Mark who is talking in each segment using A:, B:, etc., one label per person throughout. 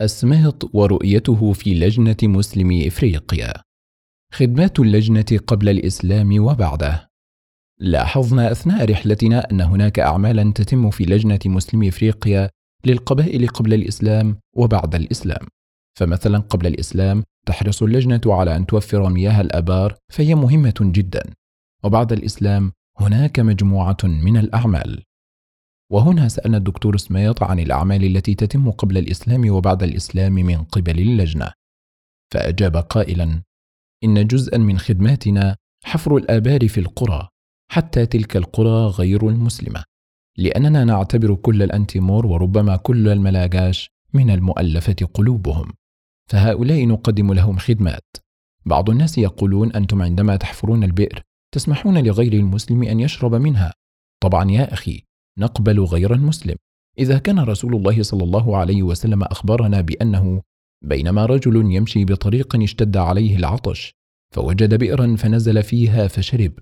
A: السميط ورؤيته في لجنة مسلمي إفريقيا. خدمات اللجنة قبل الإسلام وبعده. لاحظنا أثناء رحلتنا أن هناك أعمالا تتم في لجنة مسلمي إفريقيا للقبائل قبل الإسلام وبعد الإسلام. فمثلا قبل الإسلام تحرص اللجنة على أن توفر مياه الآبار فهي مهمة جدا. وبعد الإسلام هناك مجموعة من الأعمال. وهنا سألنا الدكتور سميط عن الأعمال التي تتم قبل الإسلام وبعد الإسلام من قبل اللجنة. فأجاب قائلا إن جزءا من خدماتنا حفر الآبار في القرى حتى تلك القرى غير المسلمة. لأننا نعتبر كل الأنتيمور وربما كل الملاغاش من المؤلفة قلوبهم. فهؤلاء نقدم لهم خدمات. بعض الناس يقولون أنتم عندما تحفرون البئر تسمحون لغير المسلم أن يشرب منها. طبعا يا أخي نقبل غير المسلم. إذا كان رسول الله صلى الله عليه وسلم أخبرنا بأنه بينما رجل يمشي بطريق اشتد عليه العطش فوجد بئرا فنزل فيها فشرب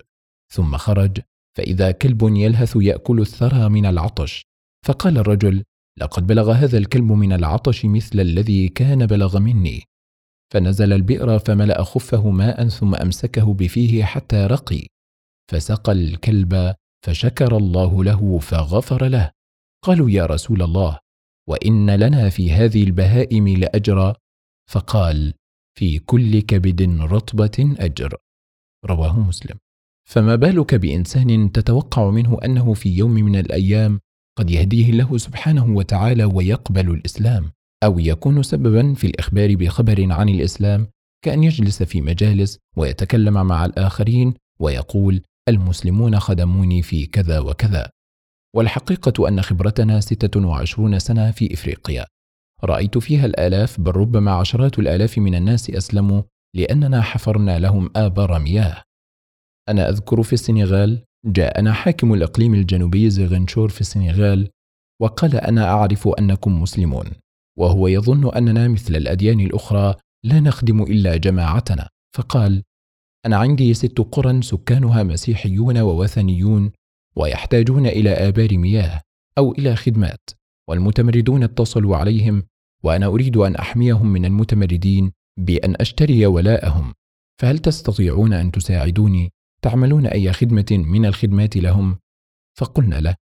A: ثم خرج فإذا كلب يلهث يأكل الثرى من العطش. فقال الرجل لقد بلغ هذا الكلب من العطش مثل الذي كان بلغ مني. فنزل البئر فملأ خفه ماء ثم أمسكه بفيه حتى رقي. فسقى الكلب فشكر الله له فغفر له. قالوا يا رسول الله وإن لنا في هذه البهائم لأجرا فقال في كل كبد رطبة أجر. رواه مسلم. فما بالك بإنسان تتوقع منه أنه في يوم من الأيام قد يهديه الله سبحانه وتعالى ويقبل الإسلام أو يكون سببا في الإخبار بخبر عن الإسلام كأن يجلس في مجالس ويتكلم مع الآخرين ويقول المسلمون خدموني في كذا وكذا. والحقيقة أن خبرتنا ستة وعشرون سنة في إفريقيا. رأيت فيها الآلاف بل ربما عشرات الآلاف من الناس أسلموا لأننا حفرنا لهم آبار مياه أنا أذكر في السنغال جاءنا حاكم الإقليم الجنوبي زيغنشور في السنغال وقال أنا أعرف أنكم مسلمون وهو يظن أننا مثل الأديان الأخرى لا نخدم إلا جماعتنا. فقال أنا عندي ست قرى سكانها مسيحيون ووثنيون ويحتاجون إلى آبار مياه أو إلى خدمات والمتمردون اتصلوا عليهم وأنا أريد أن أحميهم من المتمردين بأن أشتري ولاءهم. فهل تستطيعون أن تساعدوني؟ تعملون أي خدمة من الخدمات لهم؟ فقلنا له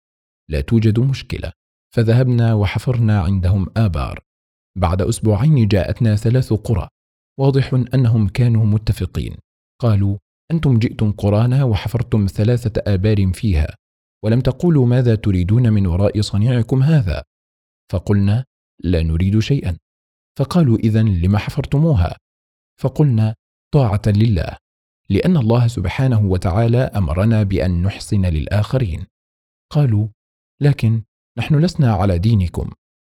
A: لا توجد مشكلة. فذهبنا وحفرنا عندهم آبار. بعد أسبوعين جاءتنا ثلاث قرى. واضح أنهم كانوا متفقين. قالوا أنتم جئتم قرانا وحفرتم ثلاثة آبار فيها ولم تقولوا ماذا تريدون من وراء صنيعكم هذا. فقلنا لا نريد شيئا. فقالوا إذا لم حفرتموها؟ فقلنا طاعة لله لأن الله سبحانه وتعالى أمرنا بأن نحسن للآخرين. قالوا لكن نحن لسنا على دينكم.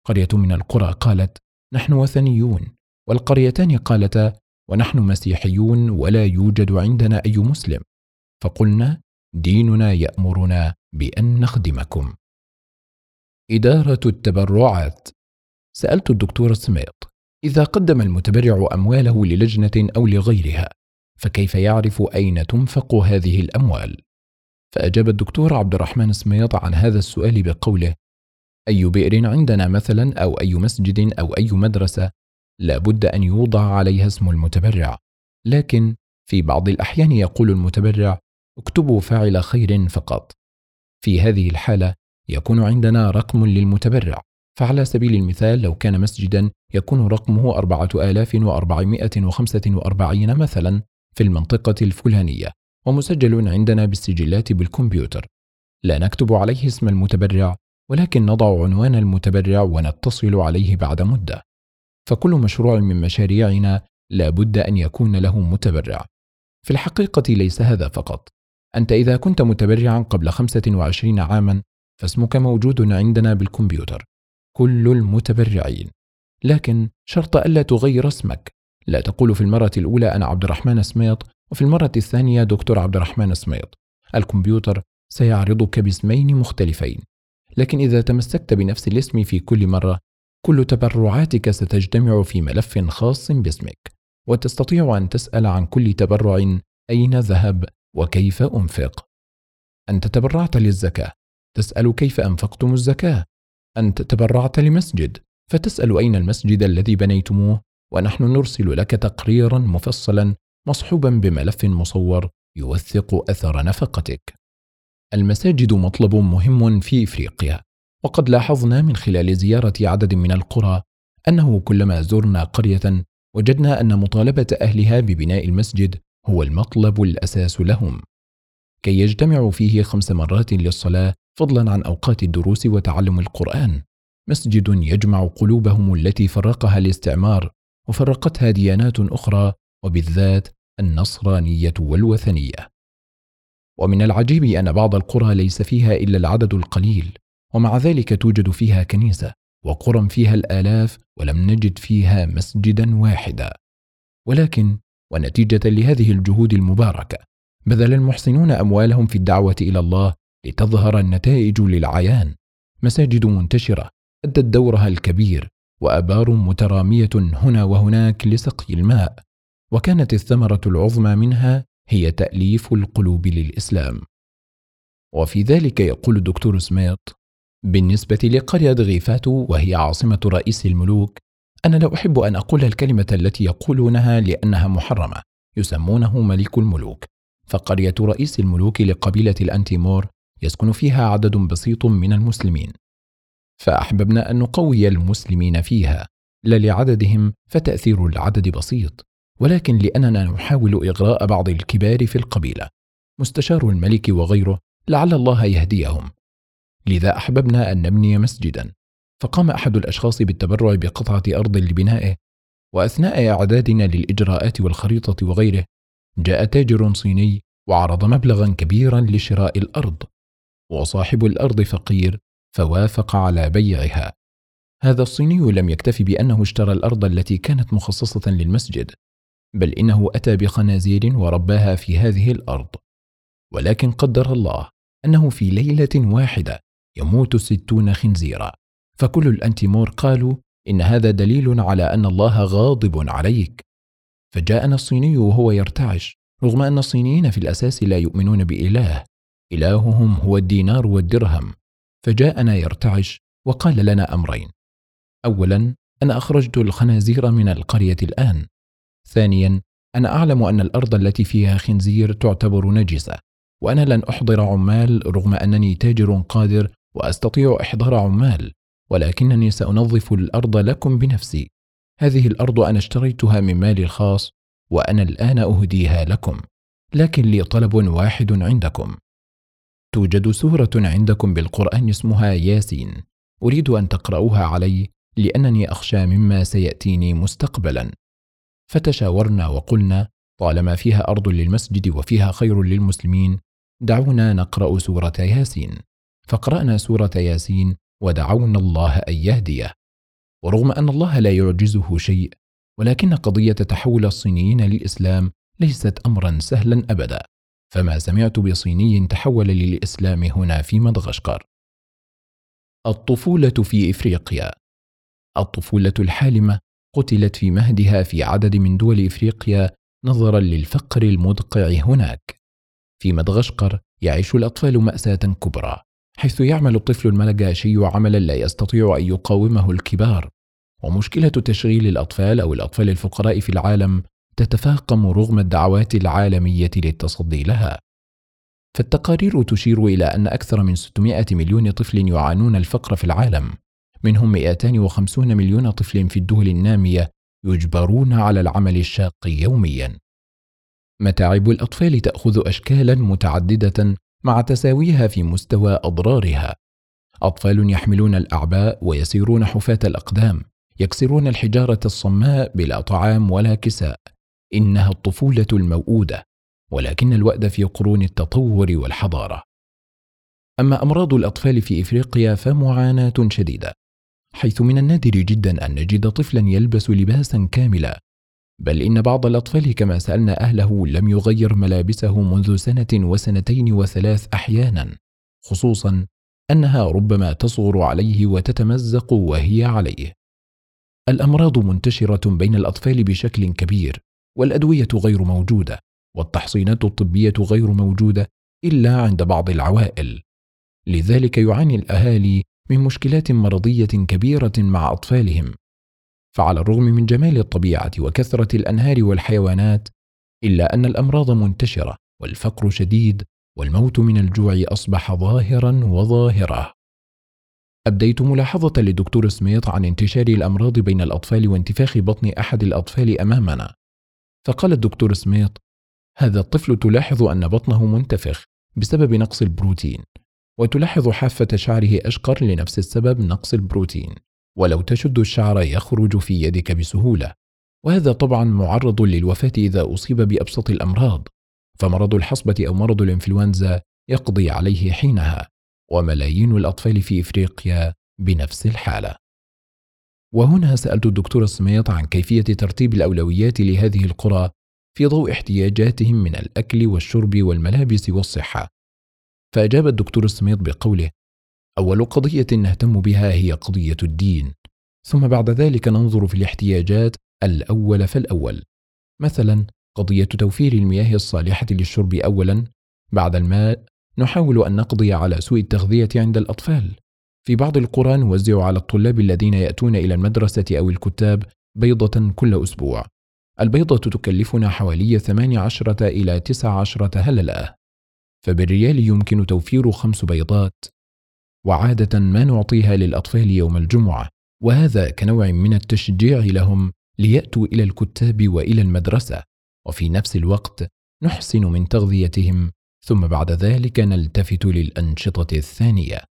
A: قرية من القرى قالت نحن وثنيون. والقريتان قالتا ونحن مسيحيون ولا يوجد عندنا أي مسلم. فقلنا ديننا يأمرنا بأن نخدمكم. إدارة التبرعات. سألت الدكتور سميط إذا قدم المتبرع أمواله للجنة أو لغيرها فكيف يعرف أين تنفق هذه الأموال؟ فأجاب الدكتور عبد الرحمن سميط عن هذا السؤال بقوله: أي بئر عندنا مثلا أو أي مسجد أو أي مدرسة لا بد أن يوضع عليها اسم المتبرع، لكن في بعض الأحيان يقول المتبرع: اكتبوا فاعل خير فقط. في هذه الحالة يكون عندنا رقم للمتبرع، فعلى سبيل المثال لو كان مسجدا يكون رقمه 4445 مثلا في المنطقة الفلانية ومسجل عندنا بالسجلات بالكمبيوتر. لا نكتب عليه اسم المتبرع ولكن نضع عنوان المتبرع ونتصل عليه بعد مدة. فكل مشروع من مشاريعنا لا بد أن يكون له متبرع. في الحقيقة ليس هذا فقط. أنت إذا كنت متبرعا قبل 25 عاما فاسمك موجود عندنا بالكمبيوتر. كل المتبرعين. لكن شرط ألا تغير اسمك. لا تقول في المرة الأولى أنا عبد الرحمن سميط وفي المرة الثانية دكتور عبد الرحمن سميط. الكمبيوتر سيعرضك باسمين مختلفين. لكن إذا تمسكت بنفس الاسم في كل مرة كل تبرعاتك ستجتمع في ملف خاص باسمك وتستطيع أن تسأل عن كل تبرع أين ذهب وكيف أنفق. أنت تبرعت للزكاة تسأل كيف أنفقتم الزكاة. أنت تبرعت لمسجد فتسأل أين المسجد الذي بنيتموه ونحن نرسل لك تقريرا مفصلا مصحوبا بملف مصور يوثق أثر نفقتك. المساجد مطلب مهم في إفريقيا. وقد لاحظنا من خلال زيارة عدد من القرى أنه كلما زرنا قرية وجدنا أن مطالبة أهلها ببناء المسجد هو المطلب الأساس لهم. كي يجتمعوا فيه خمس مرات للصلاة فضلا عن أوقات الدروس وتعلم القرآن. مسجد يجمع قلوبهم التي فرقها الاستعمار وفرقتها ديانات أخرى وبالذات النصرانية والوثنية. ومن العجيب أن بعض القرى ليس فيها إلا العدد القليل. ومع ذلك توجد فيها كنيسة وقرى فيها الآلاف ولم نجد فيها مسجدا واحدا. ولكن ونتيجة لهذه الجهود المباركة بذل المحسنون أموالهم في الدعوة إلى الله لتظهر النتائج للعيان. مساجد منتشرة أدت دورها الكبير وأبار مترامية هنا وهناك لسقي الماء. وكانت الثمرة العظمى منها هي تأليف القلوب للإسلام. وفي ذلك يقول الدكتور سميث بالنسبة لقرية غيفاتو وهي عاصمة رئيس الملوك أنا لا أحب أن أقول الكلمة التي يقولونها لأنها محرمة يسمونه ملك الملوك. فقرية رئيس الملوك لقبيلة الأنتيمور يسكن فيها عدد بسيط من المسلمين. فأحببنا أن نقوي المسلمين فيها لا لعددهم فتأثير العدد بسيط ولكن لأننا نحاول إغراء بعض الكبار في القبيلة. مستشار الملك وغيره لعل الله يهديهم. لذا أحببنا أن نبني مسجدا. فقام أحد الأشخاص بالتبرع بقطعة أرض لبنائه وأثناء أعدادنا للإجراءات والخريطة وغيره جاء تاجر صيني وعرض مبلغا كبيرا لشراء الأرض وصاحب الأرض فقير فوافق على بيعها. هذا الصيني لم يكتف بأنه اشترى الأرض التي كانت مخصصة للمسجد بل إنه أتى بخنازير ورباها في هذه الأرض. ولكن قدر الله أنه في ليلة واحدة يموت ستون خنزيرا. فكل الأنتيمور قالوا إن هذا دليل على أن الله غاضب عليك. فجاءنا الصيني وهو يرتعش رغم أن الصينيين في الأساس لا يؤمنون بإله إلههم هو الدينار والدرهم. فجاءنا يرتعش وقال لنا أمرين. اولا أنا أخرجت الخنازير من القرية الآن. ثانيا أنا أعلم أن الأرض التي فيها خنزير تعتبر نجسة وأنا لن أحضر عمال رغم أنني تاجر قادر وأستطيع إحضار عمال ولكنني سأنظف الأرض لكم بنفسي. هذه الأرض أنا اشتريتها من مالي الخاص وأنا الآن أهديها لكم لكن لي طلب واحد عندكم. توجد سوره عندكم بالقرآن اسمها ياسين. أريد أن تقرأوها علي لأنني أخشى مما سيأتيني مستقبلا. فتشاورنا وقلنا طالما فيها أرض للمسجد وفيها خير للمسلمين دعونا نقرأ سورة ياسين. فقرأنا سورة ياسين ودعونا الله أن يهديه. ورغم أن الله لا يعجزه شيء ولكن قضية تحول الصينيين للإسلام ليست امرا سهلا ابدا. فما سمعت بصيني تحول للإسلام هنا في مدغشقر. الطفولة في إفريقيا. الطفولة الحالمة قتلت في مهدها في عدد من دول إفريقيا نظرا للفقر المدقع هناك. في مدغشقر يعيش الأطفال مأساة كبرى. حيث يعمل الطفل الملجاشي عملا لا يستطيع أن يقاومه الكبار. ومشكلة تشغيل الأطفال أو الأطفال الفقراء في العالم تتفاقم رغم الدعوات العالمية للتصدي لها. فالتقارير تشير إلى أن أكثر من 600 مليون طفل يعانون الفقر في العالم. منهم 250 مليون طفل في الدول النامية يجبرون على العمل الشاق يوميا. متاعب الأطفال تأخذ اشكالا متعددة مع تساويها في مستوى أضرارها. أطفال يحملون الأعباء ويسيرون حفاة الأقدام يكسرون الحجارة الصماء بلا طعام ولا كساء. إنها الطفولة الموءوده ولكن الوأد في قرون التطور والحضارة. أما أمراض الأطفال في إفريقيا فمعاناة شديدة حيث من النادر جدا أن نجد طفلا يلبس لباسا كاملا بل إن بعض الأطفال كما سألنا أهله لم يغير ملابسه منذ سنة وسنتين وثلاث أحيانا خصوصا أنها ربما تصغر عليه وتتمزق وهي عليه. الأمراض منتشرة بين الأطفال بشكل كبير والأدوية غير موجودة والتحصينات الطبية غير موجودة إلا عند بعض العوائل. لذلك يعاني الأهالي من مشكلات مرضية كبيرة مع أطفالهم. فعلى الرغم من جمال الطبيعة وكثرة الأنهار والحيوانات إلا أن الأمراض منتشرة والفقر شديد والموت من الجوع أصبح ظاهرا وظاهرة. أبديت ملاحظة للدكتور سميث عن انتشار الأمراض بين الأطفال وانتفاخ بطن أحد الأطفال أمامنا. فقال الدكتور سميث هذا الطفل تلاحظ أن بطنه منتفخ بسبب نقص البروتين وتلاحظ حافة شعره أشقر لنفس السبب نقص البروتين. ولو تشد الشعر يخرج في يدك بسهولة. وهذا طبعا معرض للوفاة إذا أصيب بأبسط الأمراض. فمرض الحصبة أو مرض الإنفلونزا يقضي عليه حينها وملايين الأطفال في إفريقيا بنفس الحالة. وهنا سألت الدكتور سميط عن كيفية ترتيب الأولويات لهذه القرى في ضوء احتياجاتهم من الأكل والشرب والملابس والصحة. فأجاب الدكتور سميط بقوله أول قضية نهتم بها هي قضية الدين. ثم بعد ذلك ننظر في الاحتياجات الأول فالأول. مثلا قضية توفير المياه الصالحة للشرب اولا. بعد الماء نحاول أن نقضي على سوء التغذية عند الأطفال. في بعض القرى نوزع على الطلاب الذين يأتون إلى المدرسة أو الكتاب بيضة كل أسبوع. البيضة تكلفنا حوالي 18 إلى 19 هلله فبالريال يمكن توفير خمس بيضات. وعادة ما نعطيها للأطفال يوم الجمعة وهذا كنوع من التشجيع لهم ليأتوا إلى الكتاب وإلى المدرسة. وفي نفس الوقت نحسن من تغذيتهم ثم بعد ذلك نلتفت للأنشطة الثانية.